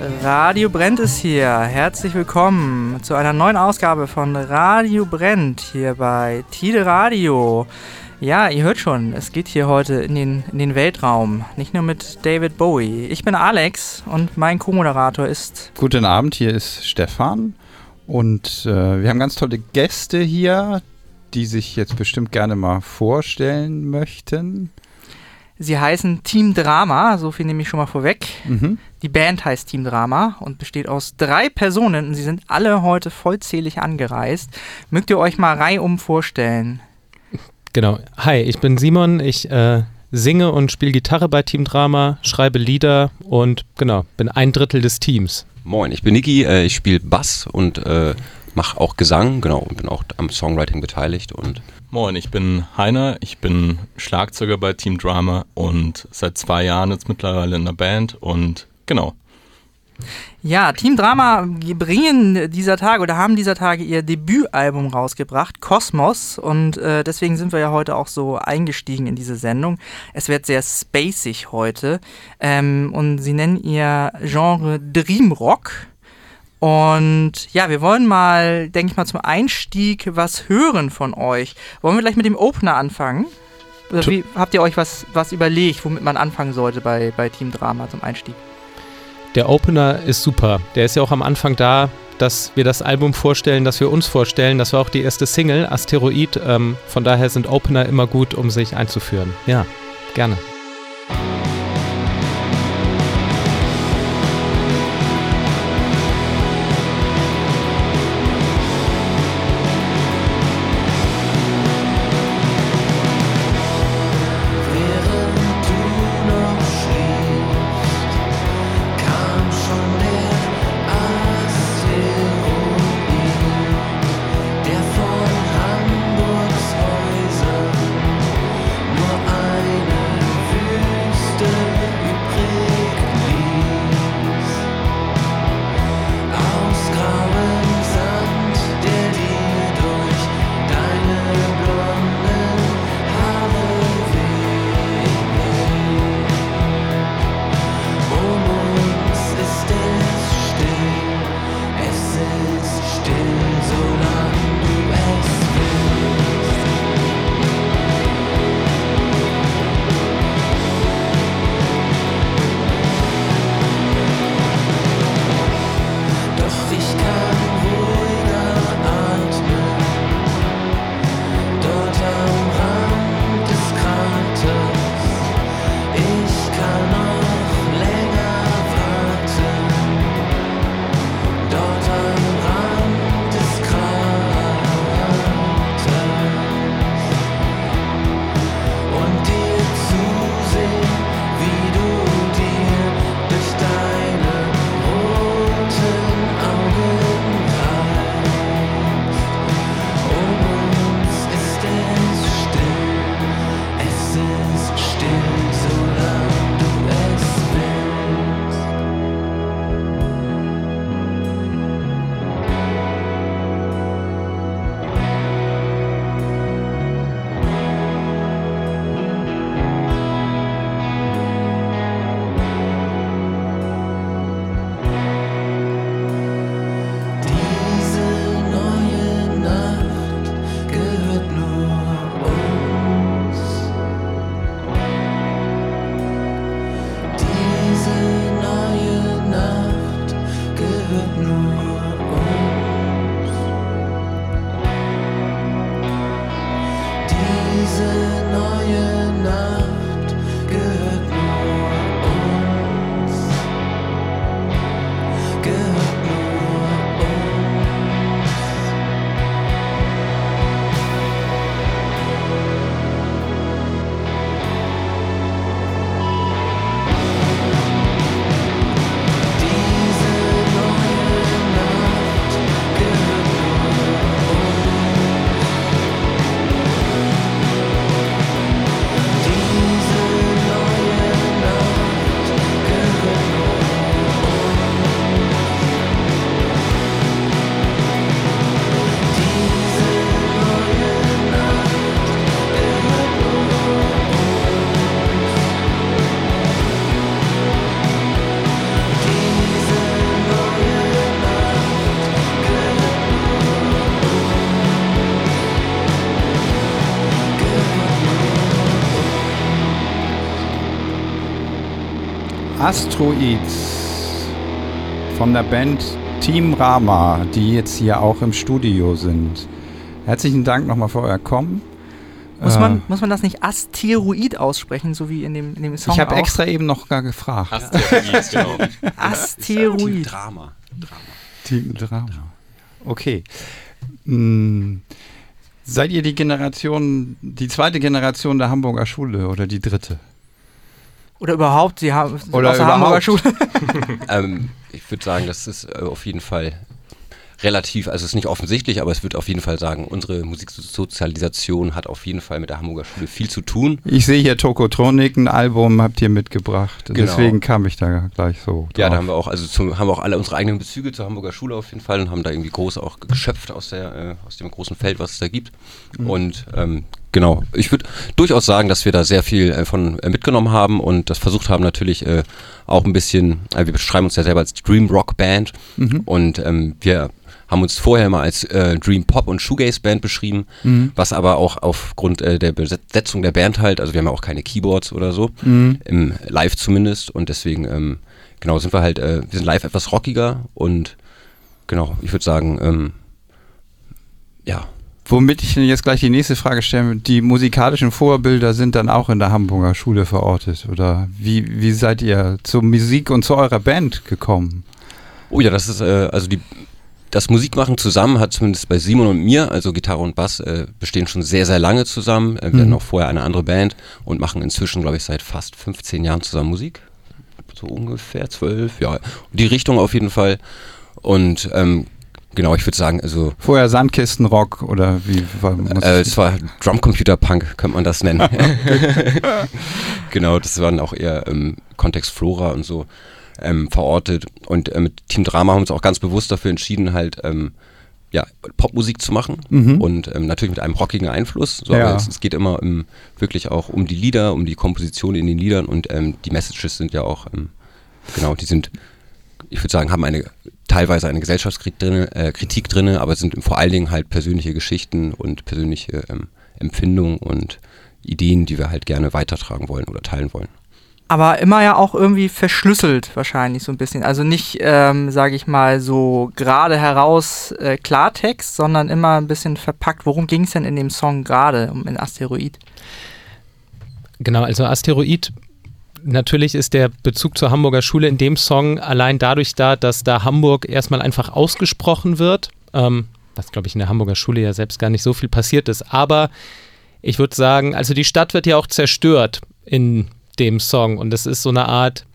Radio Brennt ist hier. Herzlich willkommen zu einer neuen Ausgabe von Radio Brennt hier bei Tide Radio. Ja, ihr hört schon, es geht hier heute in den, in den Weltraum. Nicht nur mit David Bowie. Ich bin Alex und mein Co-Moderator ist. Guten Abend, hier ist Stefan. Und äh, wir haben ganz tolle Gäste hier, die sich jetzt bestimmt gerne mal vorstellen möchten. Sie heißen Team Drama, so viel nehme ich schon mal vorweg. Mhm. Die Band heißt Team Drama und besteht aus drei Personen und sie sind alle heute vollzählig angereist. Mögt ihr euch mal reihum vorstellen? Genau. Hi, ich bin Simon. Ich äh, singe und spiele Gitarre bei Team Drama, schreibe Lieder und genau, bin ein Drittel des Teams. Moin, ich bin Niki. Äh, ich spiele Bass und äh, mache auch Gesang, genau, und bin auch am Songwriting beteiligt und Moin, ich bin Heiner, ich bin Schlagzeuger bei Team Drama und seit zwei Jahren jetzt mittlerweile in der Band und genau. Ja, Team Drama bringen dieser Tage oder haben dieser Tage ihr Debütalbum rausgebracht, Kosmos. Und äh, deswegen sind wir ja heute auch so eingestiegen in diese Sendung. Es wird sehr spacig heute. Ähm, und sie nennen ihr Genre Dreamrock. Und ja, wir wollen mal, denke ich mal, zum Einstieg was hören von euch. Wollen wir gleich mit dem Opener anfangen? Oder wie, habt ihr euch was, was überlegt, womit man anfangen sollte bei, bei Team Drama zum Einstieg? Der Opener ist super. Der ist ja auch am Anfang da, dass wir das Album vorstellen, dass wir uns vorstellen. Das war auch die erste Single, Asteroid. Ähm, von daher sind Opener immer gut, um sich einzuführen. Ja, gerne. Asteroids von der Band Team Rama, die jetzt hier auch im Studio sind. Herzlichen Dank nochmal für euer Kommen. Muss, Äh, man, muss man das nicht Asteroid aussprechen, so wie in dem, in dem Song? ich habe extra eben noch gar gefragt. Asteroid, genau. Asteroid. Drama. Drama. Team Drama. Okay. Hm. Seid ihr die Generation, die zweite Generation der Hamburger Schule oder die dritte? Oder überhaupt, sie haben Oder aus der Hamburger. Schule. Ähm, ich würde sagen, das ist äh, auf jeden Fall relativ, also es ist nicht offensichtlich, aber es wird auf jeden Fall sagen, unsere Musiksozialisation hat auf jeden Fall mit der Hamburger Schule viel zu tun. Ich sehe hier Tokotronik, ein Album habt ihr mitgebracht. Genau. Deswegen kam ich da gleich so. Ja, drauf. da haben wir auch, also zum, haben wir auch alle unsere eigenen Bezüge zur Hamburger Schule auf jeden Fall und haben da irgendwie groß auch geschöpft aus, der, äh, aus dem großen Feld, was es da gibt. Und ähm, genau, ich würde durchaus sagen, dass wir da sehr viel äh, von äh, mitgenommen haben und das versucht haben natürlich äh, auch ein bisschen, äh, wir beschreiben uns ja selber als Dream Rock Band Mhm. und ähm, wir haben uns vorher mal als äh, Dream Pop und Shoegaze Band beschrieben, Mhm. was aber auch aufgrund äh, der Besetzung der Band halt, also wir haben ja auch keine Keyboards oder so, Mhm. im Live zumindest und deswegen ähm, genau sind wir halt, äh, wir sind live etwas rockiger und genau, ich würde sagen, ähm, ja, Womit ich jetzt gleich die nächste Frage stelle, die musikalischen Vorbilder sind dann auch in der Hamburger Schule verortet oder wie, wie seid ihr zur Musik und zu eurer Band gekommen? Oh ja, das ist, äh, also die, das Musikmachen zusammen hat zumindest bei Simon und mir, also Gitarre und Bass, äh, bestehen schon sehr, sehr lange zusammen. Äh, wir Mhm. hatten auch vorher eine andere Band und machen inzwischen, glaube ich, seit fast 15 Jahren zusammen Musik. So ungefähr zwölf, ja. Die Richtung auf jeden Fall. Und ähm, genau, ich würde sagen, also Vorher Sandkistenrock oder wie war, äh, es war Drumcomputer-Punk, könnte man das nennen. genau, das waren auch eher im Kontext Flora und so ähm, verortet. Und äh, mit Team Drama haben wir uns auch ganz bewusst dafür entschieden, halt ähm, ja, Popmusik zu machen Mhm. und ähm, natürlich mit einem rockigen Einfluss. So, Ja. aber es, es geht immer ähm, wirklich auch um die Lieder, um die Komposition in den Liedern und ähm, die Messages sind ja auch, ähm, genau, die sind, ich würde sagen, haben eine teilweise eine Gesellschaftskritik drin, äh, Kritik drin, aber sind vor allen Dingen halt persönliche Geschichten und persönliche ähm, Empfindungen und Ideen, die wir halt gerne weitertragen wollen oder teilen wollen. Aber immer ja auch irgendwie verschlüsselt wahrscheinlich so ein bisschen. Also nicht, ähm, sage ich mal, so gerade heraus äh, Klartext, sondern immer ein bisschen verpackt. Worum ging es denn in dem Song gerade, um in Asteroid? Genau, also Asteroid, natürlich ist der Bezug zur Hamburger Schule in dem Song allein dadurch da, dass da Hamburg erstmal einfach ausgesprochen wird, ähm, was glaube ich in der Hamburger Schule ja selbst gar nicht so viel passiert ist. Aber ich würde sagen, also die Stadt wird ja auch zerstört in dem Song und es ist so eine Art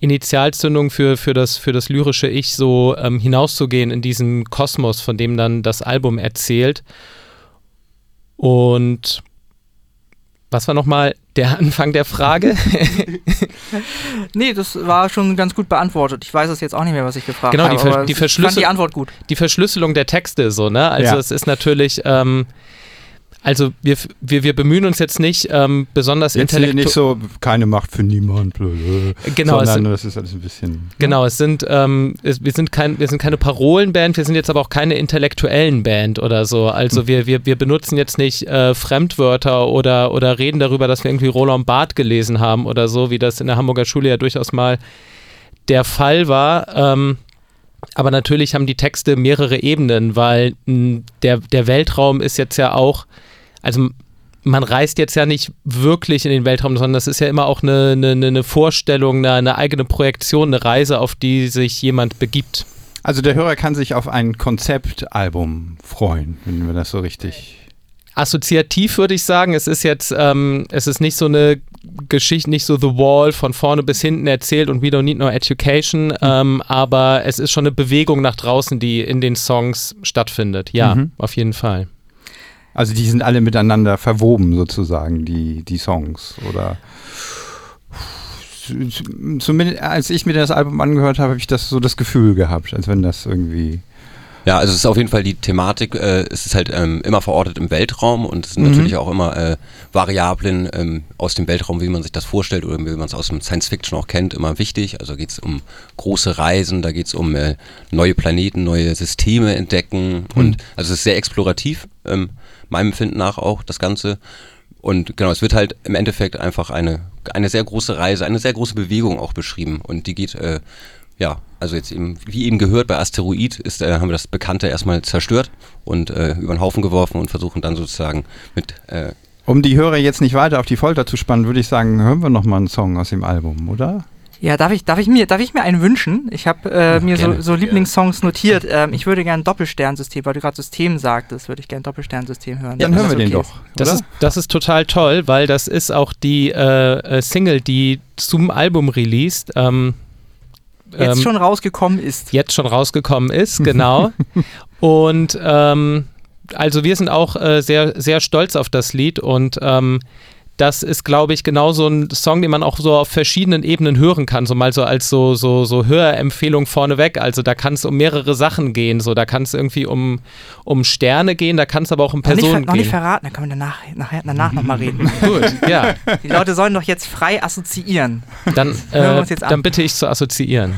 Initialzündung für, für, das, für das lyrische Ich, so ähm, hinauszugehen in diesen Kosmos, von dem dann das Album erzählt. Und was war nochmal der Anfang der Frage? Nee, das war schon ganz gut beantwortet. Ich weiß es jetzt auch nicht mehr, was ich gefragt Genau, die habe. Ver- aber die ich fand Verschlüssel- die Antwort gut. die Verschlüsselung der Texte so, ne? Also Ja. es ist natürlich, ähm, also wir, wir, wir bemühen uns jetzt nicht ähm, besonders Jetzt intellektuell. nicht so, keine Macht für niemand, blöd, Genau, es sondern sind, das ist alles ein bisschen. genau, es sind, ähm, es, wir, sind kein, wir sind keine Parolenband, wir sind jetzt aber auch keine intellektuellen Band oder so. Also wir, wir, wir benutzen jetzt nicht äh, Fremdwörter oder, oder reden darüber, dass wir irgendwie Roland Barth gelesen haben oder so, wie das in der Hamburger Schule ja durchaus mal der Fall war. Ähm, aber natürlich haben die Texte mehrere Ebenen, weil mh, der, der Weltraum ist jetzt ja auch, also man reist jetzt ja nicht wirklich in den Weltraum, sondern das ist ja immer auch eine, eine, eine Vorstellung, eine, eine eigene Projektion, eine Reise, auf die sich jemand begibt. Also der Hörer kann sich auf ein Konzeptalbum freuen, wenn wir das so richtig. Assoziativ würde ich sagen, es ist jetzt, ähm, es ist nicht so eine Geschichte, nicht so The Wall von vorne bis hinten erzählt und We Don't Need No Education, ähm, aber es ist schon eine Bewegung nach draußen, die in den Songs stattfindet. Ja, Mhm. auf jeden Fall. Also die sind alle miteinander verwoben sozusagen, die, die Songs. Oder zumindest als ich mir das Album angehört habe, habe ich das so das Gefühl gehabt, als wenn das irgendwie. Ja, also es ist auf jeden Fall die Thematik, äh, es ist halt ähm, immer verortet im Weltraum und es sind Mhm. natürlich auch immer äh, Variablen ähm, aus dem Weltraum, wie man sich das vorstellt oder wie man es aus dem Science Fiction auch kennt, immer wichtig. Also geht es um große Reisen, da geht es um äh, neue Planeten, neue Systeme entdecken und also es ist sehr explorativ, ähm, meinem Empfinden nach auch das Ganze. und genau, es wird halt im Endeffekt einfach eine, eine sehr große Reise, eine sehr große Bewegung auch beschrieben. Und die geht, äh, ja, also jetzt eben, wie eben gehört, bei Asteroid ist, äh, haben wir das Bekannte erstmal zerstört und äh, über den Haufen geworfen und versuchen dann sozusagen mit äh, Um die Hörer jetzt nicht weiter auf die Folter zu spannen, würde ich sagen, hören wir noch mal einen Song aus dem Album, oder? Ja, darf ich, darf ich, mir, darf ich mir einen wünschen? Ich habe äh, mir so, gerne. so Lieblingssongs notiert. Ähm, ich würde gerne Doppelsternsystem, weil du gerade System sagtest, würde ich gerne Doppelsternsystem hören. Dann wenn hören das wir den okay doch. Das ist, das ist total toll, weil das ist auch die äh, äh, Single, die zum Album released. Ähm. Jetzt ähm, schon rausgekommen ist. jetzt schon rausgekommen ist, genau. und ähm, also wir sind auch äh, sehr, sehr stolz auf das Lied und ähm, das ist, glaube ich, genau so ein Song, den man auch so auf verschiedenen Ebenen hören kann, so mal so als so, so, so Hörempfehlung vorneweg. Also da kann es um mehrere Sachen gehen. So, da kann es irgendwie um, um Sterne gehen, da kann es aber auch um Noch nicht, Personen noch nicht gehen. verraten, dann können wir danach, nachher, danach nochmal reden. Gut, ja. Die Leute sollen doch jetzt frei assoziieren. Dann, hören wir äh, uns jetzt an. dann bitte ich zu assoziieren.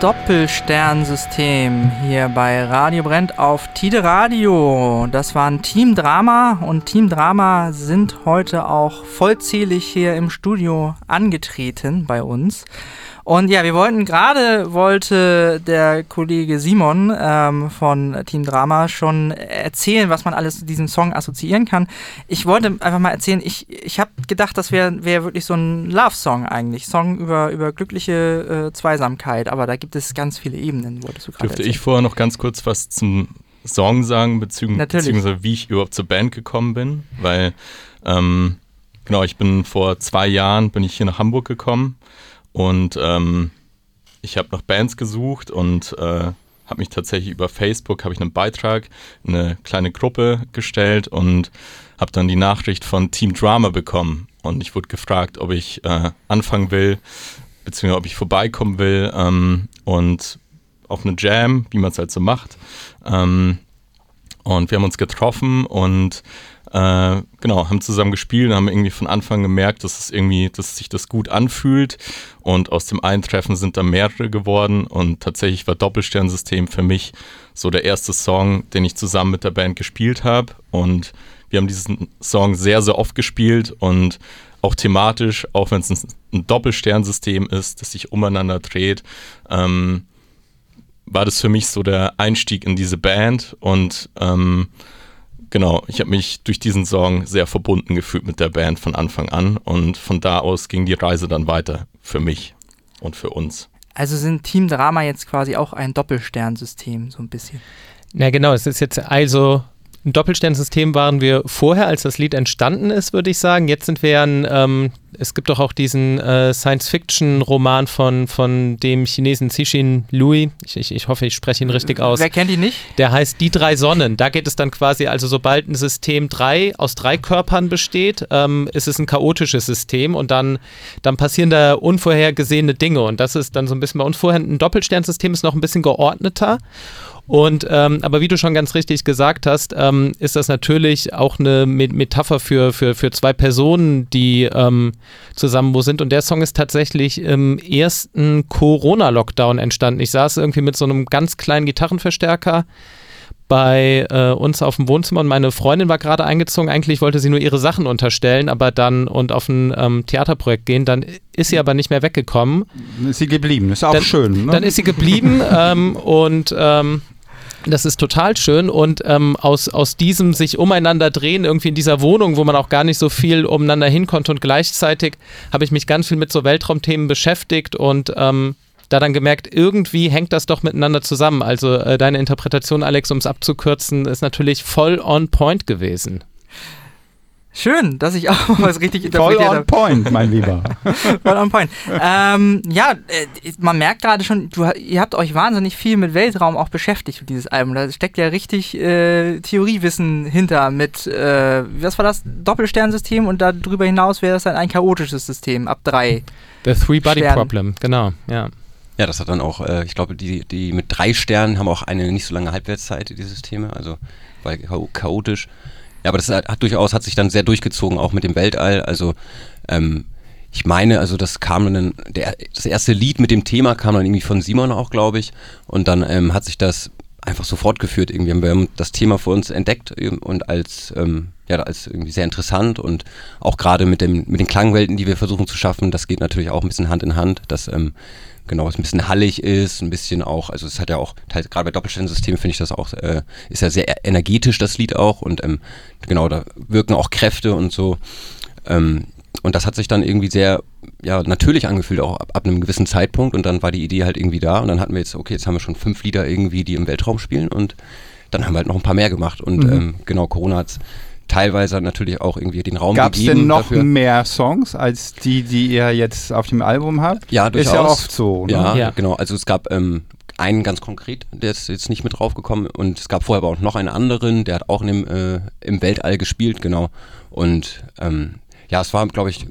Doppelsternsystem hier bei Radio Brennt auf Tide Radio. Das waren Team Drama und Team Drama sind heute auch vollzählig hier im Studio angetreten bei uns. Und ja, wir wollten gerade, wollte der Kollege Simon ähm, von Team Drama schon erzählen, was man alles zu diesem Song assoziieren kann. Ich wollte einfach mal erzählen, ich, ich habe gedacht, das wäre wär wirklich so ein Love-Song eigentlich. Song über, über glückliche äh, Zweisamkeit, aber da gibt es ganz viele Ebenen, wolltest du gerade Dürfte erzählen. ich vorher noch ganz kurz was zum Song sagen, Natürlich. beziehungsweise wie ich überhaupt zur Band gekommen bin? Weil, ähm, genau, ich bin vor zwei Jahren, bin ich hier nach Hamburg gekommen und ähm, ich habe nach Bands gesucht und äh, habe mich tatsächlich über Facebook, habe ich einen Beitrag, eine kleine Gruppe gestellt und habe dann die Nachricht von Team Drama bekommen. Und ich wurde gefragt, ob ich äh, anfangen will, beziehungsweise ob ich vorbeikommen will ähm, und auf eine Jam, wie man es halt so macht. Ähm, und wir haben uns getroffen und äh, genau, haben zusammen gespielt und haben irgendwie von Anfang gemerkt, dass es irgendwie, dass sich das gut anfühlt. Und aus dem einen Treffen sind dann mehrere geworden. Und tatsächlich war Doppelsternsystem für mich so der erste Song, den ich zusammen mit der Band gespielt habe. Und wir haben diesen Song sehr, sehr oft gespielt und auch thematisch, auch wenn es ein, Doppelsternsystem ist, das sich umeinander dreht, ähm, war das für mich so der Einstieg in diese Band und ähm, genau, ich habe mich durch diesen Song sehr verbunden gefühlt mit der Band von Anfang an und von da aus ging die Reise dann weiter für mich und für uns. Also sind Team Drama jetzt quasi auch ein Doppelsternsystem, so ein bisschen. Na genau, es ist jetzt also ein Doppelsternsystem waren wir vorher, als das Lied entstanden ist, würde ich sagen. Jetzt sind wir ein, ähm, es gibt doch auch diesen äh, Science-Fiction-Roman von, von dem Chinesen Cixin Louis. Ich, ich, ich hoffe, ich spreche ihn richtig aus. Wer kennt ihn nicht? Der heißt Die drei Sonnen. Da geht es dann quasi, also sobald ein System drei, aus drei Körpern besteht, ähm, ist es ein chaotisches System und dann, dann passieren da unvorhergesehene Dinge. Und das ist dann so ein bisschen bei uns vorher. Ein Doppelsternsystem ist noch ein bisschen geordneter. Und ähm, aber wie du schon ganz richtig gesagt hast, ähm, ist das natürlich auch eine Metapher für, für, für zwei Personen, die ähm, zusammen wo sind. Und der Song ist tatsächlich im ersten Corona-Lockdown entstanden. Ich saß irgendwie mit so einem ganz kleinen Gitarrenverstärker bei äh, uns auf dem Wohnzimmer und meine Freundin war gerade eingezogen. Eigentlich wollte sie nur ihre Sachen unterstellen, aber dann und auf ein ähm, Theaterprojekt gehen. Dann ist sie aber nicht mehr weggekommen. Ist sie geblieben, ist auch dann, schön. Ne? Dann ist sie geblieben ähm, und ähm, das ist total schön und ähm, aus, aus diesem sich umeinander drehen, irgendwie in dieser Wohnung, wo man auch gar nicht so viel umeinander hin konnte und gleichzeitig habe ich mich ganz viel mit so Weltraumthemen beschäftigt und ähm, da dann gemerkt, irgendwie hängt das doch miteinander zusammen. Also äh, deine Interpretation, Alex, um es abzukürzen, ist natürlich voll on point gewesen. Schön, dass ich auch mal was richtig interpretiert habe. Voll on point, mein Lieber. Voll on point. Ähm, ja, äh, man merkt gerade schon, du, ihr habt euch wahnsinnig viel mit Weltraum auch beschäftigt mit dieses Album. Da steckt ja richtig äh, Theoriewissen hinter mit, äh, was war das? Doppelsternsystem und darüber hinaus wäre das dann ein chaotisches System ab drei. The Three-Body-Problem, genau, ja. Ja, das hat dann auch, äh, ich glaube, die, die mit drei Sternen haben auch eine nicht so lange Halbwertszeit, die Systeme, also weil chaotisch. Ja, aber das hat, hat, durchaus, hat sich dann sehr durchgezogen, auch mit dem Weltall. Also ähm, ich meine, also das kam dann, der, das erste Lied mit dem Thema kam dann irgendwie von Simon auch, glaube ich. Und dann ähm, hat sich das einfach so fortgeführt. Irgendwie wir haben das Thema für uns entdeckt und als, ähm, ja, als irgendwie sehr interessant und auch gerade mit, mit den Klangwelten, die wir versuchen zu schaffen, das geht natürlich auch ein bisschen Hand in Hand, dass ähm, genau, es ein bisschen hallig ist, ein bisschen auch, also es hat ja auch, gerade bei Doppelstellensystemen finde ich das auch, äh, ist ja sehr energetisch, das Lied auch und ähm, genau, da wirken auch Kräfte und so. Ähm, und das hat sich dann irgendwie sehr ja, natürlich angefühlt, auch ab, ab, einem gewissen Zeitpunkt. Und dann war die Idee halt irgendwie da. Und dann hatten wir jetzt, okay, jetzt haben wir schon fünf Lieder irgendwie, die im Weltraum spielen. Und dann haben wir halt noch ein paar mehr gemacht. Und mhm. ähm, genau, Corona hat teilweise natürlich auch irgendwie den Raum Gab's gegeben. Gab es denn noch dafür. mehr Songs als die, die ihr jetzt auf dem Album habt? Ja, durchaus. Ist ja oft so. Ne? Ja, ja, genau. Also es gab ähm, einen ganz konkret, der ist jetzt nicht mit draufgekommen und es gab vorher aber auch noch einen anderen, der hat auch in dem, äh, im Weltall gespielt, genau. Und ähm, ja, es war, glaube ich,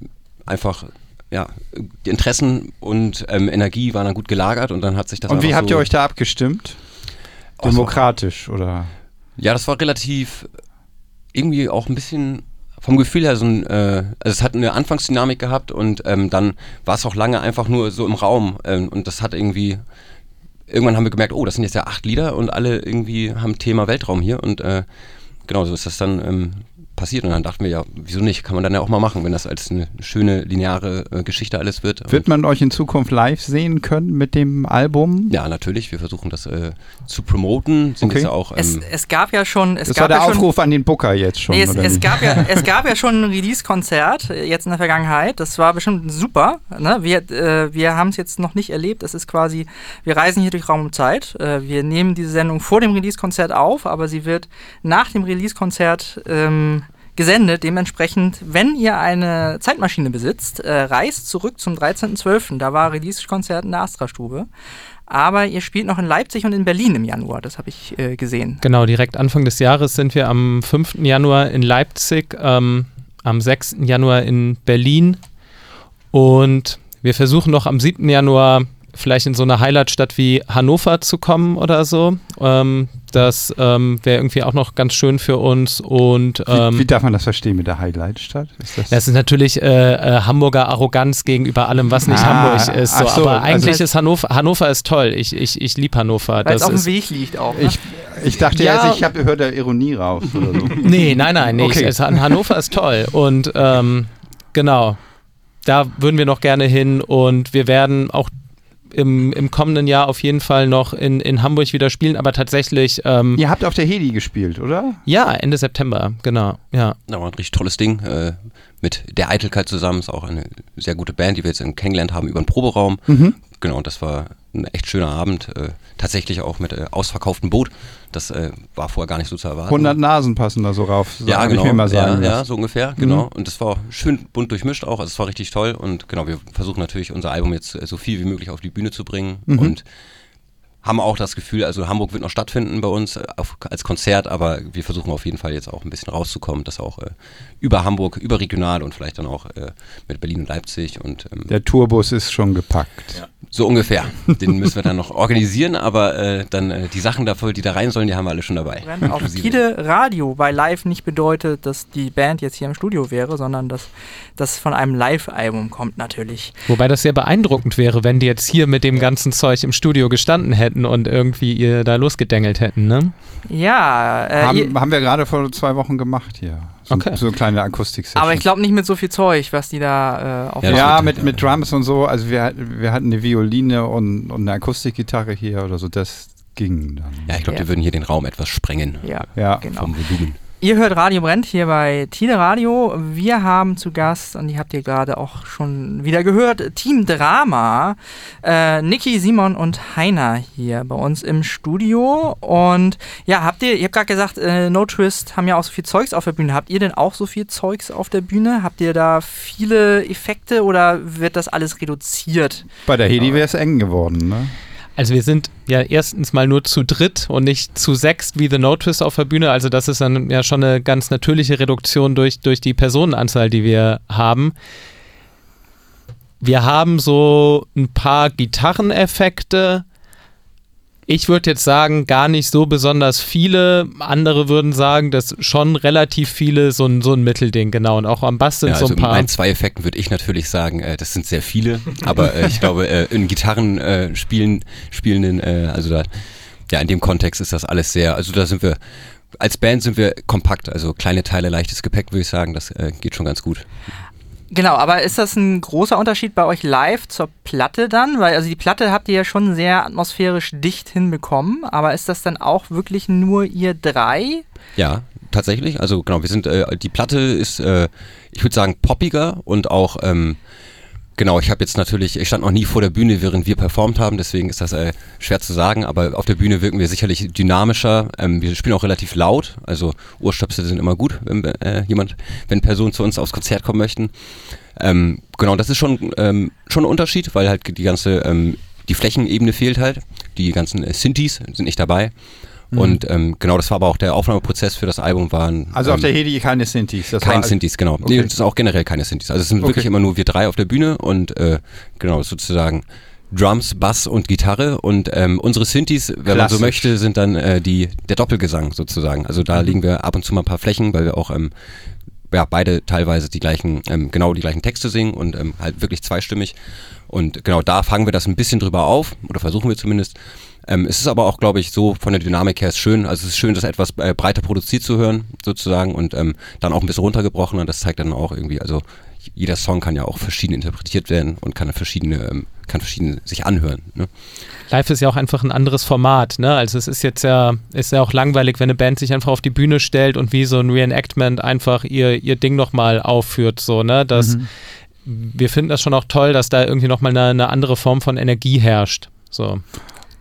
einfach ja, die Interessen und ähm, Energie waren dann gut gelagert und dann hat sich das Und wie habt so ihr euch da abgestimmt? Demokratisch oder? Ja, das war relativ irgendwie auch ein bisschen vom Gefühl her so ein, äh, also es hat eine Anfangsdynamik gehabt und ähm, dann war es auch lange einfach nur so im Raum ähm, und das hat irgendwie, irgendwann haben wir gemerkt, oh, das sind jetzt ja acht Lieder und alle irgendwie haben Thema Weltraum hier und äh, genau so ist das dann ähm, passiert. Und dann dachten wir, ja, wieso nicht? Kann man dann ja auch mal machen, wenn das als eine schöne, lineare äh, Geschichte alles wird. Wird man euch in Zukunft live sehen können mit dem Album? Ja, natürlich. Wir versuchen das äh, zu promoten. Sind okay. ja auch, ähm, es, es, gab ja schon. Es das gab war der ja Aufruf an den Booker jetzt schon. Nee, es, es gab ja, es gab ja schon ein Release-Konzert äh, jetzt in der Vergangenheit. Das war bestimmt super. Ne? Wir, äh, wir haben es jetzt noch nicht erlebt. Das ist quasi, wir reisen hier durch Raum und Zeit. Äh, wir nehmen diese Sendung vor dem Release-Konzert auf, aber sie wird nach dem Release-Konzert ähm, gesendet. Dementsprechend, wenn ihr eine Zeitmaschine besitzt, äh, reist zurück zum 13.12. Da war Release-Konzert in der Astra-Stube. Aber ihr spielt noch in Leipzig und in Berlin im Januar, das habe ich äh, gesehen. Genau, direkt Anfang des Jahres sind wir am 5. Januar in Leipzig, ähm, am 6. Januar in Berlin und wir versuchen noch am 7. Januar vielleicht in so eine Highlightstadt wie Hannover zu kommen oder so. Ähm, das ähm, wäre irgendwie auch noch ganz schön für uns. Und ähm, wie, wie darf man das verstehen mit der Highlightstadt? Ist das das ist natürlich äh, äh, Hamburger Arroganz gegenüber allem, was nicht Ah, Hamburg ist. So. so, Aber eigentlich also- ist Hannover, Hannover ist toll. Ich, ich, ich liebe Hannover. Weil es Das auf dem Weg liegt auch. Ne? ich, ich dachte Ja. erst, ich habe hört da Ironie raus oder so. Nee, nein, nein, nicht. Okay. Es, Hannover ist toll. Und ähm, genau, da würden wir noch gerne hin und wir werden auch im, im kommenden Jahr auf jeden Fall noch in, in Hamburg wieder spielen, aber tatsächlich, ähm, ja. Ihr habt auf der Heli gespielt, oder? Ende September, genau, ja. Ja, war ein richtig tolles Ding. Äh, mit der Eitelkeit zusammen ist auch eine sehr gute Band, die wir jetzt kennengelernt haben über den Proberaum. Mhm. Genau, das war ein echt schöner Abend. Äh, tatsächlich auch mit äh, ausverkauftem Boot. Das äh, war vorher gar nicht so zu erwarten. 100 Nasen passen da so rauf. so ja, genau. Ja, ja, lassen. so ungefähr, genau. Und das war schön bunt durchmischt auch. Also es war richtig toll. Und genau, wir versuchen natürlich unser Album jetzt äh, so viel wie möglich auf die Bühne zu bringen. Mhm. Und haben auch das Gefühl, also Hamburg wird noch stattfinden bei uns äh, auf, als Konzert, aber wir versuchen auf jeden Fall jetzt auch ein bisschen rauszukommen, das auch äh, über Hamburg, überregional und vielleicht dann auch äh, mit Berlin und Leipzig und ähm, Der Tourbus ist schon gepackt. So ungefähr. Den müssen wir dann noch organisieren, aber äh, dann äh, die Sachen dafür, die da rein sollen, die haben wir alle schon dabei. Wenn auf Inklusive- Tide Radio bei Live nicht bedeutet, dass die Band jetzt hier im Studio wäre, sondern dass das von einem Live-Album kommt natürlich. Wobei das sehr beeindruckend wäre, wenn die jetzt hier mit dem ganzen Zeug im Studio gestanden hätten und irgendwie ihr da losgedengelt hätten, ne? Ja, äh, haben, haben wir gerade vor zwei Wochen gemacht hier. So, Okay. so eine kleine Akustik-Session. aber ich glaube nicht mit so viel Zeug, was die da äh, auf Ja, der- Ja, mit, mit Drums und so. Also wir, wir hatten eine Violine und, und eine Akustikgitarre hier oder so. Das ging dann. Ja, ich glaube, Ja. die würden hier den Raum etwas sprengen ja, Ja. genau. vom Volumen. Ihr hört Radio Brennt hier bei Tide Radio. Wir haben zu Gast, und die habt ihr gerade auch schon wieder gehört, Team Drama. Äh, Niki, Simon und Heiner hier bei uns im Studio. Und ja, habt ihr, ihr habt gerade gesagt, äh, No Twist haben ja auch so viel Zeugs auf der Bühne. Habt ihr denn auch so viel Zeugs auf der Bühne? Habt ihr da viele Effekte oder wird das alles reduziert? Bei der Heli wäre es eng geworden, ne? Also wir sind ja erstens mal nur zu dritt und nicht zu sechst wie The No Twist auf der Bühne. Also das ist dann ja schon eine ganz natürliche Reduktion durch, durch die Personenanzahl, die wir haben. Wir haben so ein paar Gitarreneffekte. Ich würde jetzt sagen, gar nicht so besonders viele. Andere würden sagen, dass schon relativ viele so ein, so ein Mittelding, genau. Und auch am Bass sind Ja, so also ein paar. bei zwei Effekten würde ich natürlich sagen, äh, das sind sehr viele, aber äh, ich glaube, äh, in Gitarren äh, spielen, spielenden, äh, also da, ja, in dem Kontext ist das alles sehr, also da sind wir, als Band sind wir kompakt, also kleine Teile, leichtes Gepäck, würde ich sagen, das äh, geht schon ganz gut. Genau, aber ist das ein großer Unterschied bei euch live zur Platte dann? Weil also die Platte habt ihr ja schon sehr atmosphärisch dicht hinbekommen, aber ist das dann auch wirklich nur ihr drei? Ja, tatsächlich. Also genau, wir sind, äh, die Platte ist, äh, ich würde sagen, poppiger und auch, ähm, genau, ich habe jetzt natürlich, ich stand noch nie vor der Bühne, während wir performt haben, deswegen ist das äh, schwer zu sagen, aber auf der Bühne wirken wir sicherlich dynamischer. Ähm, wir spielen auch relativ laut, also Ohrstöpsel sind immer gut, wenn äh, jemand, wenn Personen zu uns aufs Konzert kommen möchten. Ähm, genau, das ist schon, ähm, schon ein Unterschied, weil halt die ganze, ähm, die Flächenebene fehlt halt. Die ganzen äh, Synthes sind nicht dabei. Und ähm, genau, das war aber auch der Aufnahmeprozess für das Album waren. Also auf ähm, der Heli keine Synthes. Das kein war, Synthes, genau. Okay. Nee, das ist auch generell keine Synthes. Also es sind wirklich Okay. immer nur wir drei auf der Bühne und äh, genau, sozusagen Drums, Bass und Gitarre und ähm, unsere Synthes, wenn man so Klassisch. möchte, sind dann äh, die der Doppelgesang sozusagen. Also da legen wir ab und zu mal ein paar Flächen, weil wir auch ähm, ja, beide teilweise die gleichen, ähm, genau die gleichen Texte singen und ähm, halt wirklich zweistimmig. Und genau da fangen wir das ein bisschen drüber auf, oder versuchen wir zumindest. Ähm, es ist aber auch, glaube ich, so von der Dynamik her ist schön. Also es ist schön, das etwas äh, breiter produziert zu hören, sozusagen, und ähm, dann auch ein bisschen runtergebrochen. Und das zeigt dann auch irgendwie, also jeder Song kann ja auch verschieden interpretiert werden und kann verschiedene, ähm, kann verschieden sich anhören. Ne? Live ist ja auch einfach ein anderes Format, ne? Also es ist jetzt ja, ist ja auch langweilig, wenn eine Band sich einfach auf die Bühne stellt und wie so ein Reenactment einfach ihr, ihr Ding nochmal aufführt, so, ne? Das, Wir finden das schon auch toll, dass da irgendwie nochmal eine, eine andere Form von Energie herrscht. So.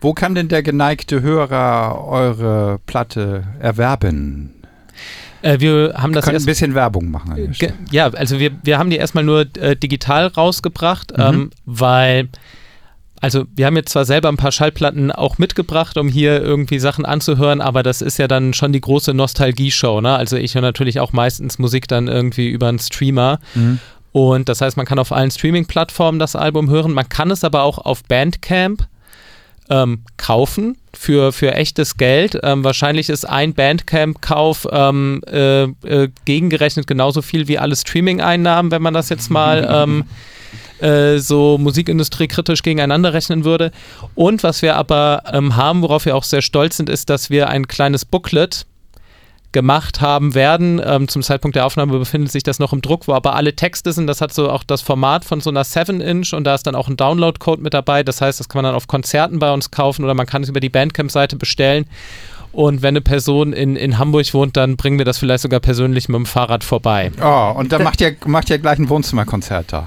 Wo kann denn der geneigte Hörer eure Platte erwerben? Äh, wir haben das Können ein bisschen Werbung machen. ja, also wir, wir haben die erstmal nur äh, digital rausgebracht, Mhm. ähm, weil, also wir haben jetzt zwar selber ein paar Schallplatten auch mitgebracht, um hier irgendwie Sachen anzuhören, aber das ist ja dann schon die große Nostalgie-Show, ne? Also ich höre natürlich auch meistens Musik dann irgendwie über einen Streamer. Mhm. Und das heißt, man kann auf allen Streaming-Plattformen das Album hören. Man kann es aber auch auf Bandcamp ähm, kaufen für, für echtes Geld. Ähm, wahrscheinlich ist ein Bandcamp-Kauf ähm, äh, äh, gegengerechnet genauso viel wie alle Streaming-Einnahmen, wenn man das jetzt mal ähm, äh, so musikindustriekritisch gegeneinander rechnen würde. Und was wir aber ähm, haben, worauf wir auch sehr stolz sind, ist, dass wir ein kleines Booklet gemacht haben werden. Ähm, zum Zeitpunkt der Aufnahme befindet sich das noch im Druck, wo aber alle Texte sind. Das hat so auch das Format von so einer 7-Inch und da ist dann auch ein Download-Code mit dabei. Das heißt, das kann man dann auf Konzerten bei uns kaufen oder man kann es über die Bandcamp-Seite bestellen. Und wenn eine Person in, in Hamburg wohnt, dann bringen wir das vielleicht sogar persönlich mit dem Fahrrad vorbei. Oh, und dann macht ihr, macht ihr gleich ein Wohnzimmerkonzert da.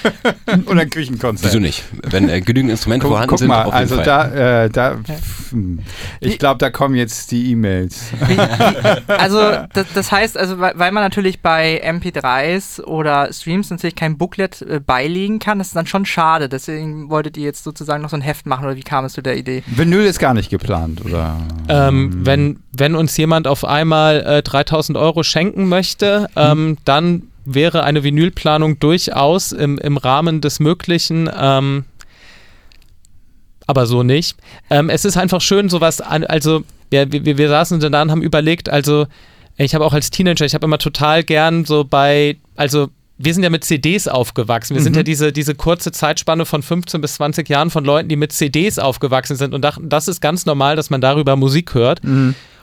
Oder ein Küchenkonzert. Wieso nicht? Wenn äh, genügend Instrumente Guck, vorhanden guck sind, mal, auf jeden also Fall. da, äh, da, hm. ich glaube, da kommen jetzt die E-Mails. Also das, das heißt, also weil weil man natürlich bei MP3s oder Streams natürlich kein Booklet äh, beilegen kann, das ist dann schon schade. Deswegen wolltet ihr jetzt sozusagen noch so ein Heft machen oder wie kam es zu der Idee? Vinyl ist gar nicht geplant, oder? Ähm, wenn, wenn uns jemand auf einmal äh, 3000 Euro schenken möchte, ähm, dann wäre eine Vinylplanung durchaus im, im Rahmen des Möglichen. Ähm, aber so nicht. Ähm, es ist einfach schön, sowas an, also wir, wir wir saßen da und haben überlegt, also ich habe auch als Teenager, ich habe immer total gern so bei, also wir sind ja mit CDs aufgewachsen. Wir sind ja diese, diese kurze Zeitspanne von 15 bis 20 Jahren von Leuten, die mit CDs aufgewachsen sind und dachten, das ist ganz normal, dass man darüber Musik hört.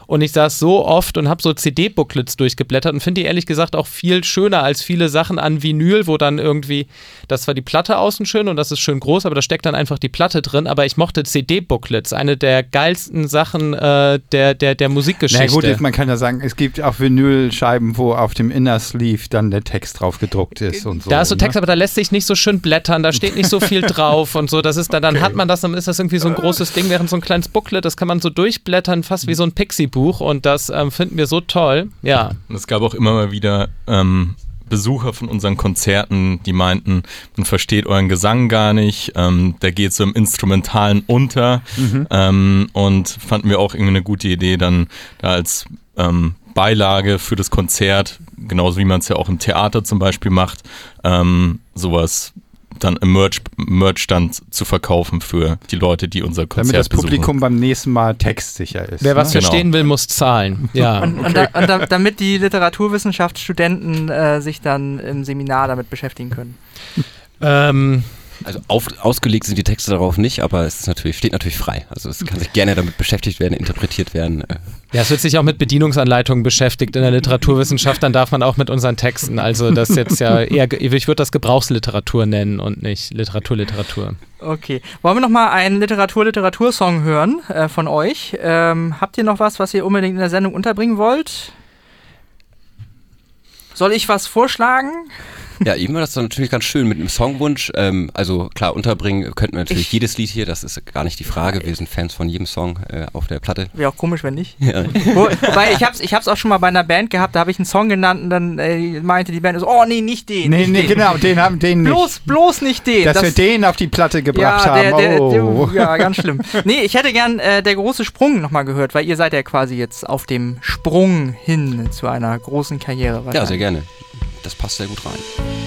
Und ich saß so oft und habe so CD-Booklets durchgeblättert und finde die ehrlich gesagt auch viel schöner als viele Sachen an Vinyl, wo dann irgendwie, das war die Platte außen schön und das ist schön groß, aber da steckt dann einfach die Platte drin. Aber ich mochte CD-Booklets, eine der geilsten Sachen äh, der, der, der Na Musikgeschichte. gut, jetzt, man kann ja sagen, es gibt auch Vinylscheiben, wo auf dem Inner Sleeve dann der Text drauf gedruckt ist und so. Da ist so Text, ne? aber da lässt sich nicht so schön blättern, da steht nicht so viel drauf und so. Das ist, dann, dann hat man das, dann ist das irgendwie so ein großes Ding, während so ein kleines Booklet, das kann man so durchblättern, fast wie so ein Pixie-Buch und das ähm, finden wir so toll. Ja. Und es gab auch immer mal wieder ähm, Besucher von unseren Konzerten, die meinten, man versteht euren Gesang gar nicht, ähm, der geht so im Instrumentalen unter ähm, und fanden wir auch irgendwie eine gute Idee, dann da als ähm, Beilage für das Konzert, genauso wie man es ja auch im Theater zum Beispiel macht, ähm, sowas dann im Merch, Merchstand zu verkaufen für die Leute, die unser Konzert Damit das besuchen. Publikum beim nächsten Mal textsicher ist. Wer was ne? Genau. verstehen will, muss zahlen. Ja. Und, und, da, und da, damit die Literaturwissenschaftsstudenten äh, sich dann im Seminar damit beschäftigen können. ähm, Also auf, ausgelegt sind die Texte darauf nicht, aber es ist natürlich, steht natürlich frei. Also es kann sich gerne damit beschäftigt werden, interpretiert werden. Äh, ja, es wird sich auch mit Bedienungsanleitungen beschäftigt in der Literaturwissenschaft, dann darf man auch mit unseren Texten. Also das jetzt ja eher, ich würde das Gebrauchsliteratur nennen und nicht Literaturliteratur. Okay. Wollen wir noch mal einen Literatur-Literatur-Song hören äh, von euch? Ähm, habt ihr noch was, was ihr unbedingt in der Sendung unterbringen wollt? Soll ich was vorschlagen? Ja, eben war das dann natürlich ganz schön mit einem Songwunsch. Ähm, also klar, unterbringen könnten wir natürlich Ich- jedes Lied hier, das ist gar nicht die Frage. Wir sind Fans von jedem Song äh, auf der Platte. Wäre auch komisch, wenn nicht. Ja. Wo, weil ich hab's, ich hab's auch schon mal bei einer Band gehabt, da habe ich einen Song genannt und dann äh, meinte die Band so, oh nee, nicht den. Nee, nicht nee, den. genau, den haben den nicht. Bloß, bloß nicht den. Dass wir den auf die Platte gebracht ja, der, haben. der, oh. der, ja, ganz schlimm. Nee, ich hätte gern äh, der große Sprung nochmal gehört, weil ihr seid ja quasi jetzt auf dem Sprung hin zu einer großen Karriere. ja, sehr gerne. Das passt sehr gut rein.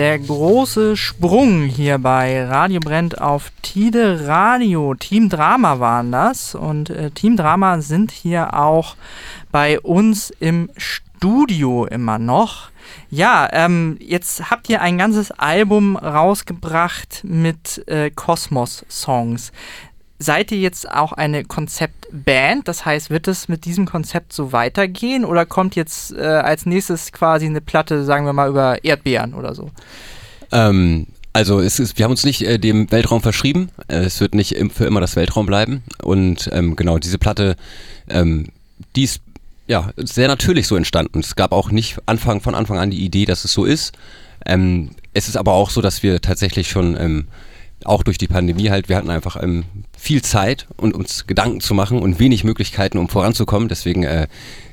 Der große Sprung hier bei Radio Brennt auf Tide Radio. Team Drama waren das. Und äh, Team Drama sind hier auch bei uns im Studio immer noch. Ja, ähm, jetzt habt ihr ein ganzes Album rausgebracht mit äh, Kosmos-Songs. Seid ihr jetzt auch eine Konzeptband? Das heißt, wird es mit diesem Konzept so weitergehen oder kommt jetzt äh, als nächstes quasi eine Platte, sagen wir mal, über Erdbeeren oder so? Ähm, also ist, wir haben uns nicht äh, dem Weltraum verschrieben. Äh, es wird nicht für immer das Weltraum bleiben. Und ähm, genau, diese Platte, ähm, die ist ja sehr natürlich so entstanden. Es gab auch nicht Anfang, von Anfang an die Idee, dass es so ist. Ähm, es ist aber auch so, dass wir tatsächlich schon ähm, auch durch die Pandemie halt, wir hatten einfach ähm, viel Zeit und uns Gedanken zu machen und wenig Möglichkeiten, um voranzukommen. Deswegen äh,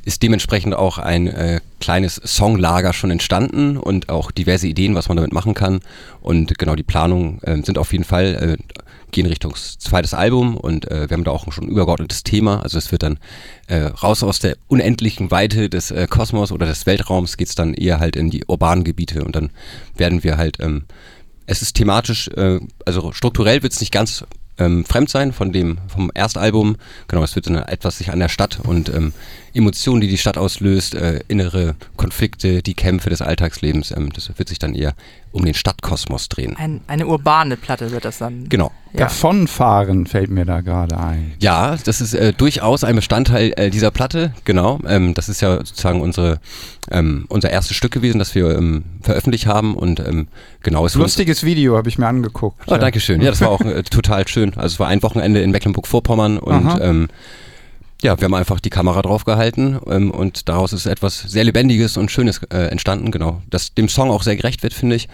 ist dementsprechend auch ein äh, kleines Songlager schon entstanden und auch diverse Ideen, was man damit machen kann. Und genau die Planungen äh, sind auf jeden Fall, äh, gehen Richtung zweites Album und äh, wir haben da auch schon ein übergeordnetes Thema. Also es wird dann äh, raus aus der unendlichen Weite des Kosmos oder des Weltraums geht's dann eher halt in die urbanen Gebiete und dann werden wir halt ähm, es ist thematisch, äh, also strukturell wird es nicht ganz ähm, fremd sein von dem vom Erstalbum. Genau, es wird dann etwas sich an der Stadt und ähm, Emotionen, die die Stadt auslöst, äh, innere Konflikte, die Kämpfe des Alltagslebens, ähm, das wird sich dann eher um den Stadtkosmos drehen. Ein, eine urbane Platte wird das dann. Genau. Ja. Davonfahren fällt mir da gerade ein. Ja, das ist äh, durchaus ein Bestandteil äh, dieser Platte, genau. Ähm, das ist ja sozusagen unsere, ähm, unser erstes Stück gewesen, das wir ähm, veröffentlicht haben und ähm, genau ist Lustiges Video habe ich mir angeguckt. Oh, danke schön. Ja, das war auch äh, total schön. Also es war ein Wochenende in Mecklenburg-Vorpommern und Aha. ähm, ja, wir haben einfach die Kamera drauf gehalten ähm, und daraus ist etwas sehr Lebendiges und Schönes äh, entstanden, genau. Das dem Song auch sehr gerecht wird, finde ich.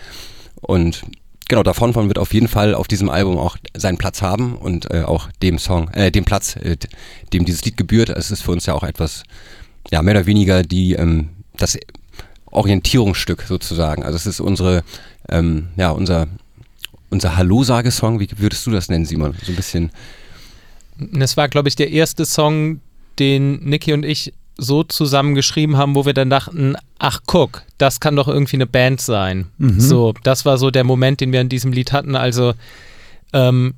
Und genau, davon von wird auf jeden Fall auf diesem Album auch seinen Platz haben und äh, auch dem Song, äh, dem Platz, äh, dem dieses Lied gebührt. Es ist für uns ja auch etwas, ja, mehr oder weniger die, ähm, das Orientierungsstück sozusagen. Also es ist unsere, ähm, ja, unser unser Hallo-Sage-Song, wie würdest du das nennen, Simon? So ein bisschen. Es war, glaube ich, der erste Song, den Niki und ich so zusammen geschrieben haben, wo wir dann dachten, ach guck, das kann doch irgendwie eine Band sein. So, das war so der Moment, den wir in diesem Lied hatten. Also ähm,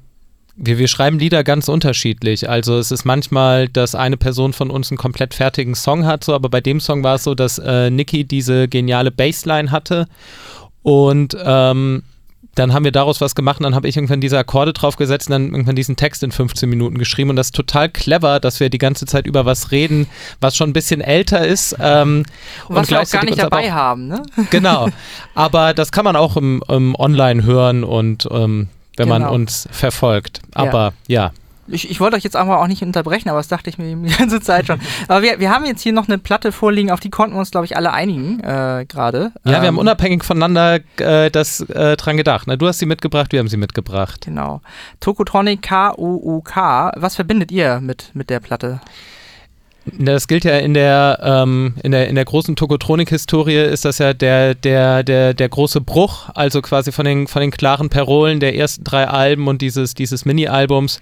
wir, wir schreiben Lieder ganz unterschiedlich. Also es ist manchmal, dass eine Person von uns einen komplett fertigen Song hat, so, aber bei dem Song war es so, dass äh, Niki diese geniale Bassline hatte und ähm, dann haben wir daraus was gemacht und dann habe ich irgendwann diese Akkorde draufgesetzt und dann irgendwann diesen Text in 15 Minuten geschrieben und das ist total clever, dass wir die ganze Zeit über was reden, was schon ein bisschen älter ist. Ähm, und Was wir auch gar nicht dabei haben, ne? Genau. Aber das kann man auch im, im Online hören und ähm, wenn man Genau. uns verfolgt. Aber ja. Ich, ich wollte euch jetzt aber auch nicht unterbrechen, aber das dachte ich mir die ganze Zeit schon. Aber wir, wir haben jetzt hier noch eine Platte vorliegen, auf die konnten wir uns, glaube ich, alle einigen äh, gerade. Ja, wir haben Ähm, unabhängig voneinander äh, das äh, dran gedacht. Ne? Du hast sie mitgebracht, wir haben sie mitgebracht. Genau. Tokotronic K-O-U-K. Was verbindet ihr mit, mit der Platte? Das gilt ja in der, ähm, in der, in der großen Tokotronik-Historie ist das ja der, der, der, der große Bruch, also quasi von den, von den klaren Parolen der ersten drei Alben und dieses, dieses Mini-Albums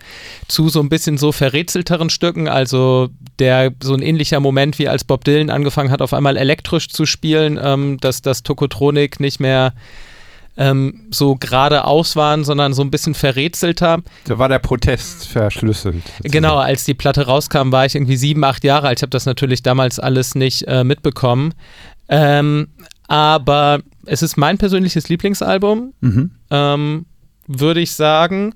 zu so ein bisschen so verrätselteren Stücken, also der so ein ähnlicher Moment, wie als Bob Dylan angefangen hat, auf einmal elektrisch zu spielen, ähm, dass das Tokotronik nicht mehr ähm, so geradeaus waren, sondern so ein bisschen verrätselter. Da war der Protest verschlüsselt. Genau, als die Platte rauskam, war ich irgendwie sieben, acht Jahre alt. Ich habe das natürlich damals alles nicht äh, mitbekommen. Ähm, aber es ist mein persönliches Lieblingsalbum, Mhm. ähm, würde ich sagen.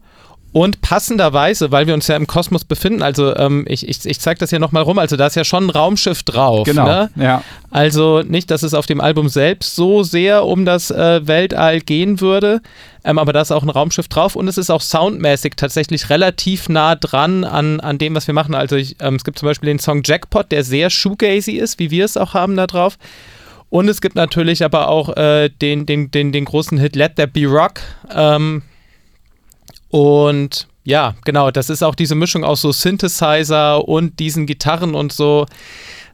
Und passenderweise, weil wir uns ja im Kosmos befinden, also ähm, ich, ich, ich zeige das hier nochmal rum, also da ist ja schon ein Raumschiff drauf. Genau. Ne? Ja. Also nicht, dass es auf dem Album selbst so sehr um das äh, Weltall gehen würde, ähm, aber da ist auch ein Raumschiff drauf und es ist auch soundmäßig tatsächlich relativ nah dran an, an dem, was wir machen. Also ich, ähm, es gibt zum Beispiel den Song Jackpot, der sehr shoegazy ist, wie wir es auch haben da drauf. Und es gibt natürlich aber auch äh, den, den, den, den großen Hit Let There Be Rock. Ähm, und ja, genau, das ist auch diese Mischung aus so Synthesizer und diesen Gitarren und so,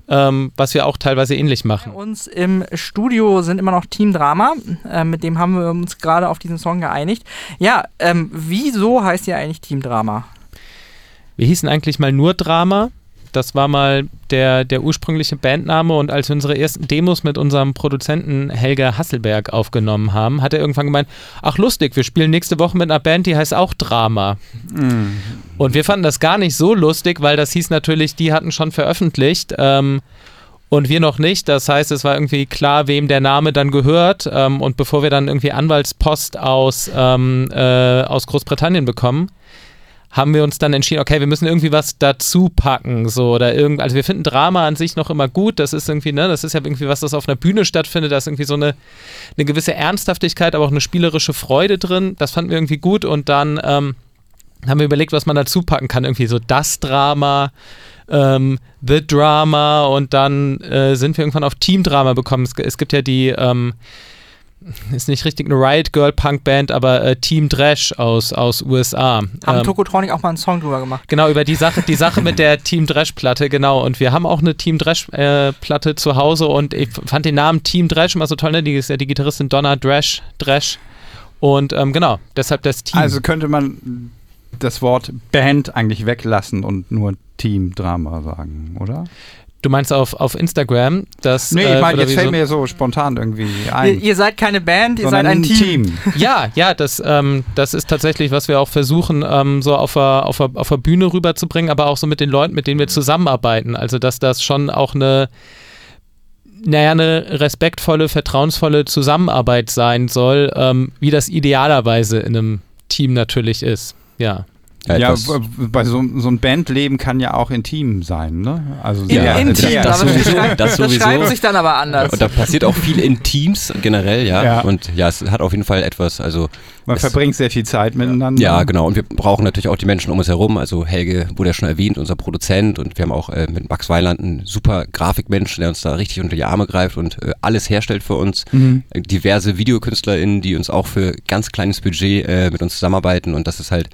ähm, was wir auch teilweise ähnlich Bei machen. uns im Studio sind immer noch Team Drama. Äh, mit dem haben wir uns gerade auf diesen Song geeinigt. Ja, ähm, wieso heißt ihr eigentlich Team Drama? Wir hießen eigentlich mal nur Drama. Das war mal der, der ursprüngliche Bandname und als wir unsere ersten Demos mit unserem Produzenten Helga Hasselberg aufgenommen haben, hat er irgendwann gemeint, ach lustig, wir spielen nächste Woche mit einer Band, die heißt auch Drama. Mhm. Und wir fanden das gar nicht so lustig, weil das hieß natürlich, die hatten schon veröffentlicht ähm, und wir noch nicht. Das heißt, es war irgendwie klar, wem der Name dann gehört. Ähm, und bevor wir dann irgendwie Anwaltspost aus, ähm, äh, aus Großbritannien bekommen, haben wir uns dann entschieden, okay, wir müssen irgendwie was dazu packen, so oder irgend, also wir finden Drama an sich noch immer gut. Das ist irgendwie, ne, das ist ja irgendwie was, das auf einer Bühne stattfindet. Da ist irgendwie so eine, eine gewisse Ernsthaftigkeit, aber auch eine spielerische Freude drin. Das fanden wir irgendwie gut und dann ähm, haben wir überlegt, was man dazu packen kann. Irgendwie so das Drama, ähm, The Drama und dann äh, sind wir irgendwann auf Team Drama bekommen. Es, es gibt ja die, ähm, ist nicht richtig eine Riot Girl Punk Band, aber äh, Team Dresch aus, aus USA. Haben Ähm, Tokotronic auch mal einen Song drüber gemacht? Genau, über die Sache, die Sache mit der Team Dresch-Platte, genau. Und wir haben auch eine Team Dresch-Platte zu Hause und ich fand den Namen Team Dresch immer so toll, ne? Die ist ja die Gitarristin Donna Dresch, Dresch. Und ähm, genau, deshalb das Team. Also könnte man das Wort Band eigentlich weglassen und nur Team-Drama sagen, oder? Du meinst auf, auf Instagram, dass. Nee, äh, ich meine, oder jetzt fällt so- mir so spontan irgendwie Ihr, ein. ihr seid keine Band, ihr seid ein Team. Ja, ja, das, ähm, das ist tatsächlich, was wir auch versuchen, ähm, so auf der, auf, auf der Bühne rüberzubringen, aber auch so mit den Leuten, mit denen wir zusammenarbeiten. Also, dass das schon auch eine, naja, eine respektvolle, vertrauensvolle Zusammenarbeit sein soll, ähm, wie das idealerweise in einem Team natürlich ist. Ja. Ja, Ja, bei so, so ein Bandleben kann ja auch intim sein, ne? Also In, Ja, in das- Team, das aber sowieso, schreibt, das sowieso. schreibt sich dann aber anders. Und da passiert auch viel in Teams generell, ja. Ja. Und ja, es hat auf jeden Fall etwas, also man es- verbringt sehr viel Zeit miteinander. ja, genau. Und wir brauchen natürlich auch die Menschen um uns herum. Also Helge wurde ja schon erwähnt, unser Produzent. Und wir haben auch äh, mit Max Weiland einen super Grafikmensch, der uns da richtig unter die Arme greift und äh, alles herstellt für uns. Mhm. Diverse VideokünstlerInnen, die uns auch für ganz kleines Budget äh, mit uns zusammenarbeiten. Und das ist halt,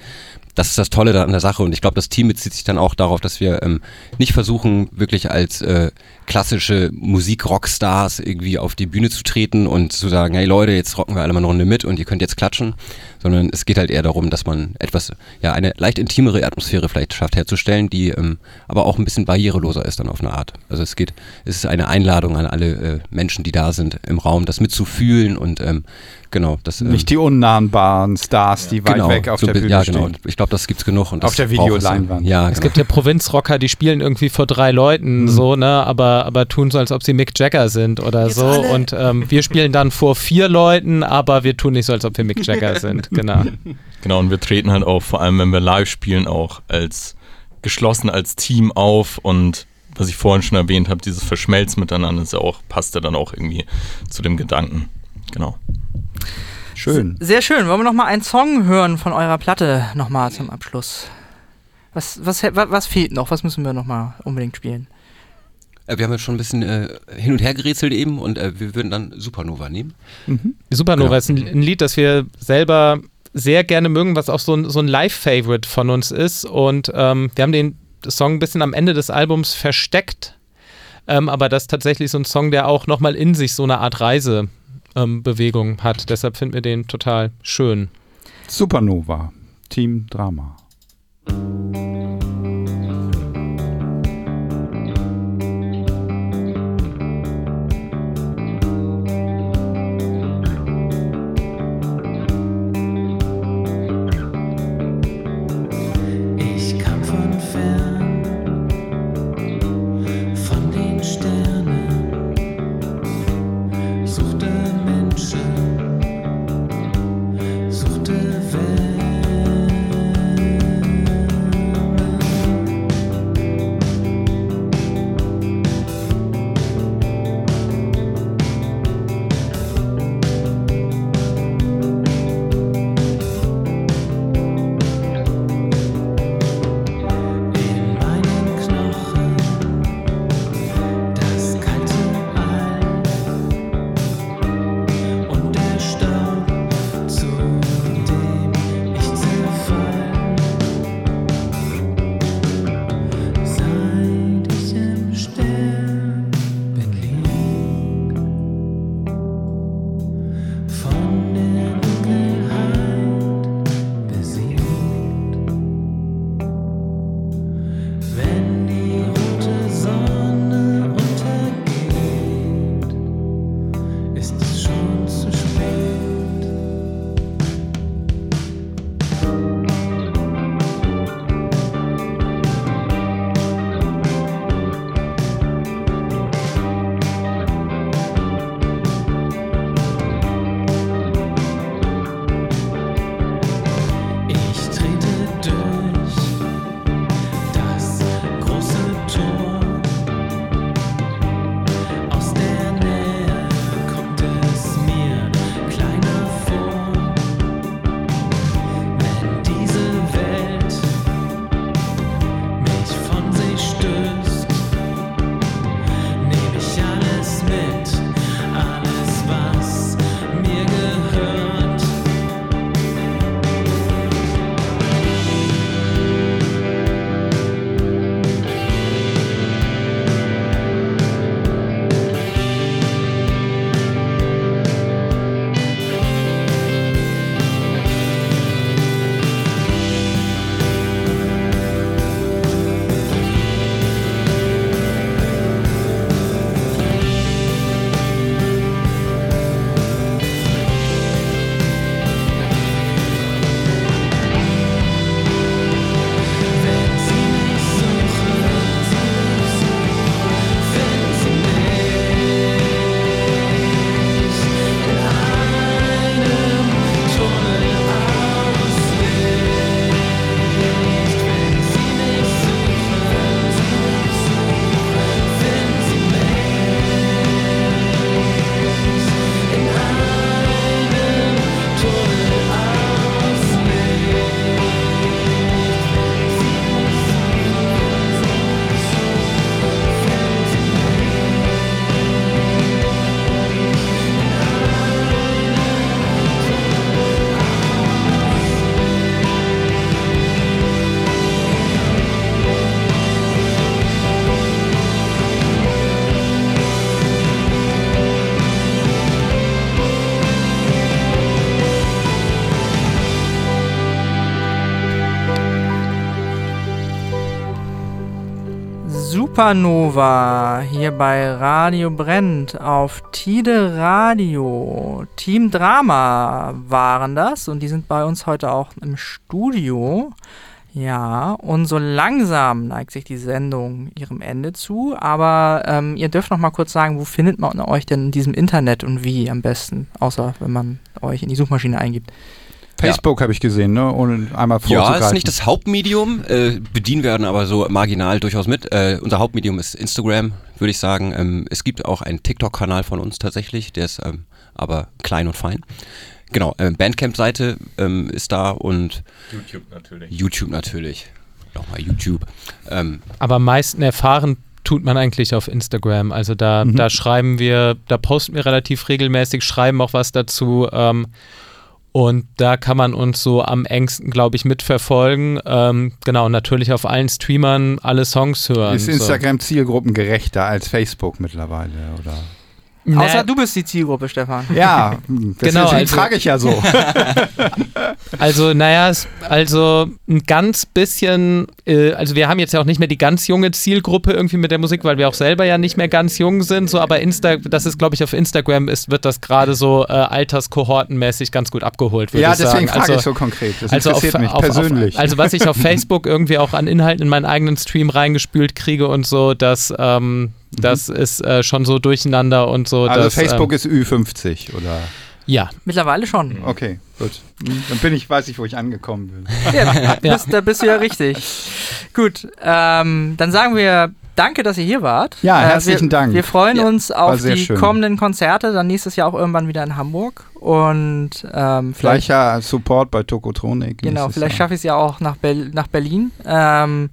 das ist das Tolle da an der Sache. Und ich glaube, das Team bezieht sich dann auch darauf, dass wir ähm, nicht versuchen, wirklich als äh, klassische Musik-Rockstars irgendwie auf die Bühne zu treten und zu sagen, hey Leute, jetzt rocken wir alle mal eine Runde mit und ihr könnt jetzt klatschen, sondern es geht halt eher darum, dass man etwas, ja, eine leicht intimere Atmosphäre vielleicht schafft herzustellen, die ähm, aber auch ein bisschen barriereloser ist dann auf eine Art. Also es geht, es ist eine Einladung an alle äh, Menschen, die da sind im Raum, das mitzufühlen und ähm, genau, das ähm, Nicht die unnahbaren Stars, die weit genau, weg auf so der Bühne Ja, genau. stehen. Ich glaube, das gibt's genug. Und Auf das der es dann. Videoleinwand. Ja, Es genau. gibt ja Provinzrocker, die spielen irgendwie vor drei Leuten Mhm. so, ne, aber, aber tun so, als ob sie Mick Jagger sind oder Jetzt so. alle. Und ähm, wir spielen dann vor vier Leuten, aber wir tun nicht so, als ob wir Mick Jagger sind. Genau. Genau, und wir treten halt auch, vor allem wenn wir live spielen, auch als geschlossen als Team auf und was ich vorhin schon erwähnt habe, dieses Verschmelzen miteinander ist ja auch, passt ja dann auch irgendwie zu dem Gedanken. Genau. Schön. Sehr schön. Wollen wir noch mal einen Song hören von eurer Platte nochmal zum Abschluss? Was, was, was, was fehlt noch? Was müssen wir noch mal unbedingt spielen? Äh, Wir haben jetzt schon ein bisschen äh, hin und her gerätselt eben und äh, wir würden dann Supernova nehmen. Mhm. Supernova Genau. ist ein, ein Lied, das wir selber sehr gerne mögen, was auch so ein, so ein Live-Favorite von uns ist. Und ähm, wir haben den Song ein bisschen am Ende des Albums versteckt. Ähm, aber das ist tatsächlich so ein Song, der auch nochmal in sich so eine Art Reisebewegung ähm, hat. Deshalb finden wir den total schön. Supernova, Team Drama. Supernova hier bei Radio Brennt auf Tide Radio. Team Drama waren das und die sind bei uns heute auch im Studio. Ja, und so langsam neigt sich die Sendung ihrem Ende zu, aber ähm, ihr dürft noch mal kurz sagen, wo findet man euch denn in diesem Internet und wie am besten, außer wenn man euch in die Suchmaschine eingibt. Facebook habe ich gesehen, ne? Ohne einmal Ja, ist nicht das Hauptmedium, äh, bedienen werden aber so marginal durchaus mit. Äh, unser Hauptmedium ist Instagram, würde ich sagen. Ähm, es gibt auch einen TikTok-Kanal von uns tatsächlich, der ist ähm, aber klein und fein. Genau, ähm, Bandcamp-Seite ähm, ist da und YouTube natürlich. YouTube natürlich. Nochmal YouTube. Ähm, Aber am meisten erfahren tut man eigentlich auf Instagram. Also da, Mhm. da schreiben wir, da posten wir relativ regelmäßig, schreiben auch was dazu. Ähm, Und da kann man uns so am engsten, glaube ich, mitverfolgen. Ähm, genau, natürlich auf allen Streamern alle Songs hören. Ist so. Instagram zielgruppengerechter als Facebook mittlerweile, oder? Na, Außer du bist die Zielgruppe, Stefan. Ja, Genau, also- frage ich ja so. Also, naja, es- also ein ganz bisschen, äh, also wir haben jetzt ja auch nicht mehr die ganz junge Zielgruppe irgendwie mit der Musik, weil wir auch selber ja nicht mehr ganz jung sind, so, aber Insta, das ist, glaube ich, auf Instagram ist, wird das gerade so äh, alterskohortenmäßig ganz gut abgeholt, würde ja, ich sagen. deswegen frage also, ich so konkret. Das also auf, interessiert mich auf, persönlich. Auf, also was ich auf Facebook irgendwie auch an Inhalten in meinen eigenen Stream reingespült kriege und so, das, ähm, das ist äh, schon so durcheinander und so. also dass, Facebook ähm, ist Ü50 oder? ja, Mittlerweile schon. Okay, gut. Hm, Dann bin ich, weiß ich, wo ich angekommen bin. Ja, Ja. Bist, da bist du ja richtig. Gut, ähm, dann sagen wir danke, dass ihr hier wart. Ja, Äh, herzlichen wir, Dank. Wir freuen Ja, uns auf die schön. kommenden Konzerte, dann nächstes Jahr auch irgendwann wieder in Hamburg. Und ähm, vielleicht, Gleicher Support bei Tokotronik. genau, vielleicht schaffe ich es ja auch nach, Bel nach Berlin. Ähm,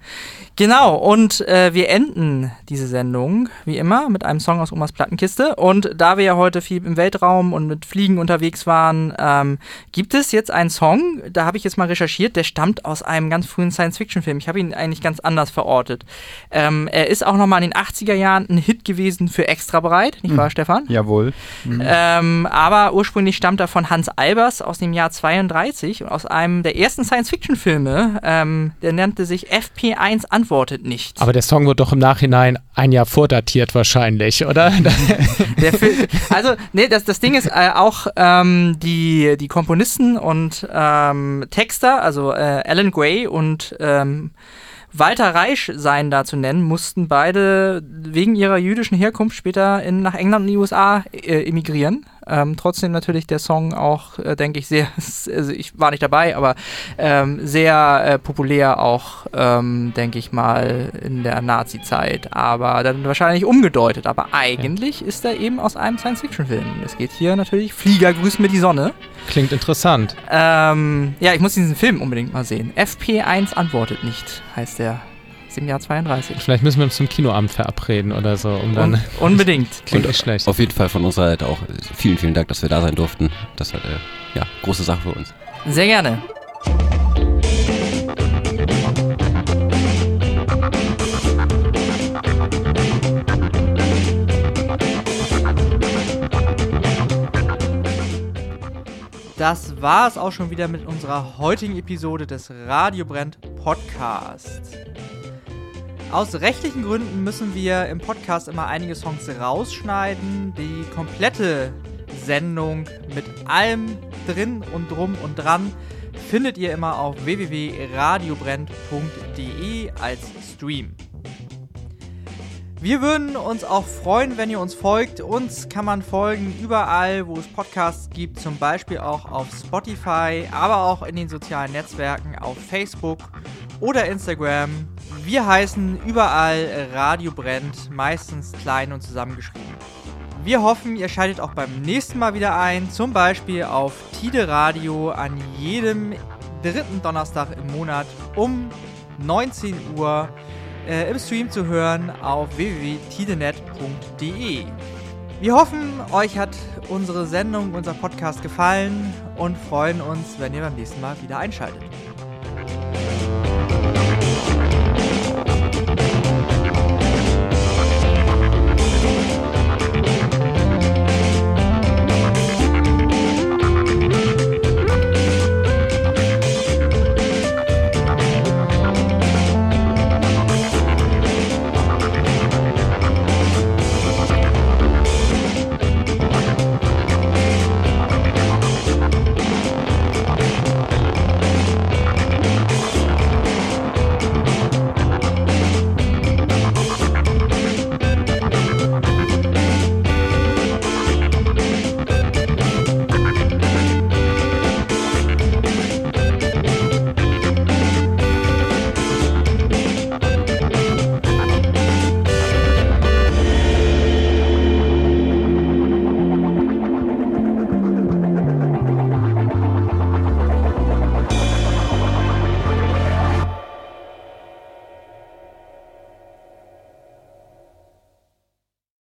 genau, und äh, wir enden diese Sendung, wie immer, mit einem Song aus Omas Plattenkiste. Und da wir ja heute viel im Weltraum und mit Fliegen unterwegs waren, ähm, gibt es jetzt einen Song, da habe ich jetzt mal recherchiert, der stammt aus einem ganz frühen Science-Fiction-Film. Ich habe ihn eigentlich ganz anders verortet. Ähm, er ist auch nochmal in den 80er Jahren ein Hit gewesen für Extra Breit, nicht wahr, Stefan? Jawohl. Ähm, aber ursprünglich stammt er von Hans Albers aus dem Jahr 32 und aus einem der ersten Science-Fiction-Filme. Ähm, der nannte sich FP1 antwortet nicht. aber der Song wird doch im Nachhinein ein Jahr vordatiert wahrscheinlich, oder? Also, nee, das, das Ding ist äh, auch ähm, die, die Komponisten und ähm, Texter, also äh, Alan Gray und ähm, Walter Reisch seien da zu nennen, mussten beide wegen ihrer jüdischen Herkunft später in, nach England und die USA äh, emigrieren. Ähm, trotzdem natürlich der Song auch, äh, denke ich, sehr, also ich war nicht dabei, aber ähm, sehr äh, populär auch, ähm, denke ich mal, in der Nazi-Zeit. Aber dann wahrscheinlich umgedeutet. Aber eigentlich ist er eben aus einem Science-Fiction-Film. Es geht hier natürlich Flieger grüßen mir die Sonne. Klingt interessant. Ähm, ja, ich muss diesen Film unbedingt mal sehen. FP1 antwortet nicht, heißt der. Ist im Jahr 32. Vielleicht müssen wir uns zum Kinoabend verabreden oder so, um dann. Un unbedingt. Klingt nicht schlecht. Auf jeden Fall von unserer Seite auch äh, vielen, vielen Dank, dass wir da sein durften. Das war äh, ja große Sache für uns. Sehr gerne. Das war es auch schon wieder mit unserer heutigen Episode des Radio Brennt Podcasts. Aus rechtlichen Gründen müssen wir im Podcast immer einige Songs rausschneiden. Die komplette Sendung mit allem drin und drum und dran findet ihr immer auf www.radiobrennt.de als Stream. Wir würden uns auch freuen, wenn ihr uns folgt. Uns kann man folgen überall, wo es Podcasts gibt, zum Beispiel auch auf Spotify, aber auch in den sozialen Netzwerken auf Facebook oder Instagram. Wir heißen überall Radio Brennt, meistens klein und zusammengeschrieben. Wir hoffen, ihr schaltet auch beim nächsten Mal wieder ein, zum Beispiel auf Tide Radio an jedem dritten Donnerstag im Monat um 19 Uhr äh, im Stream zu hören auf www.tidenet.de. Wir hoffen, euch hat unsere Sendung, unser Podcast gefallen und freuen uns, wenn ihr beim nächsten Mal wieder einschaltet.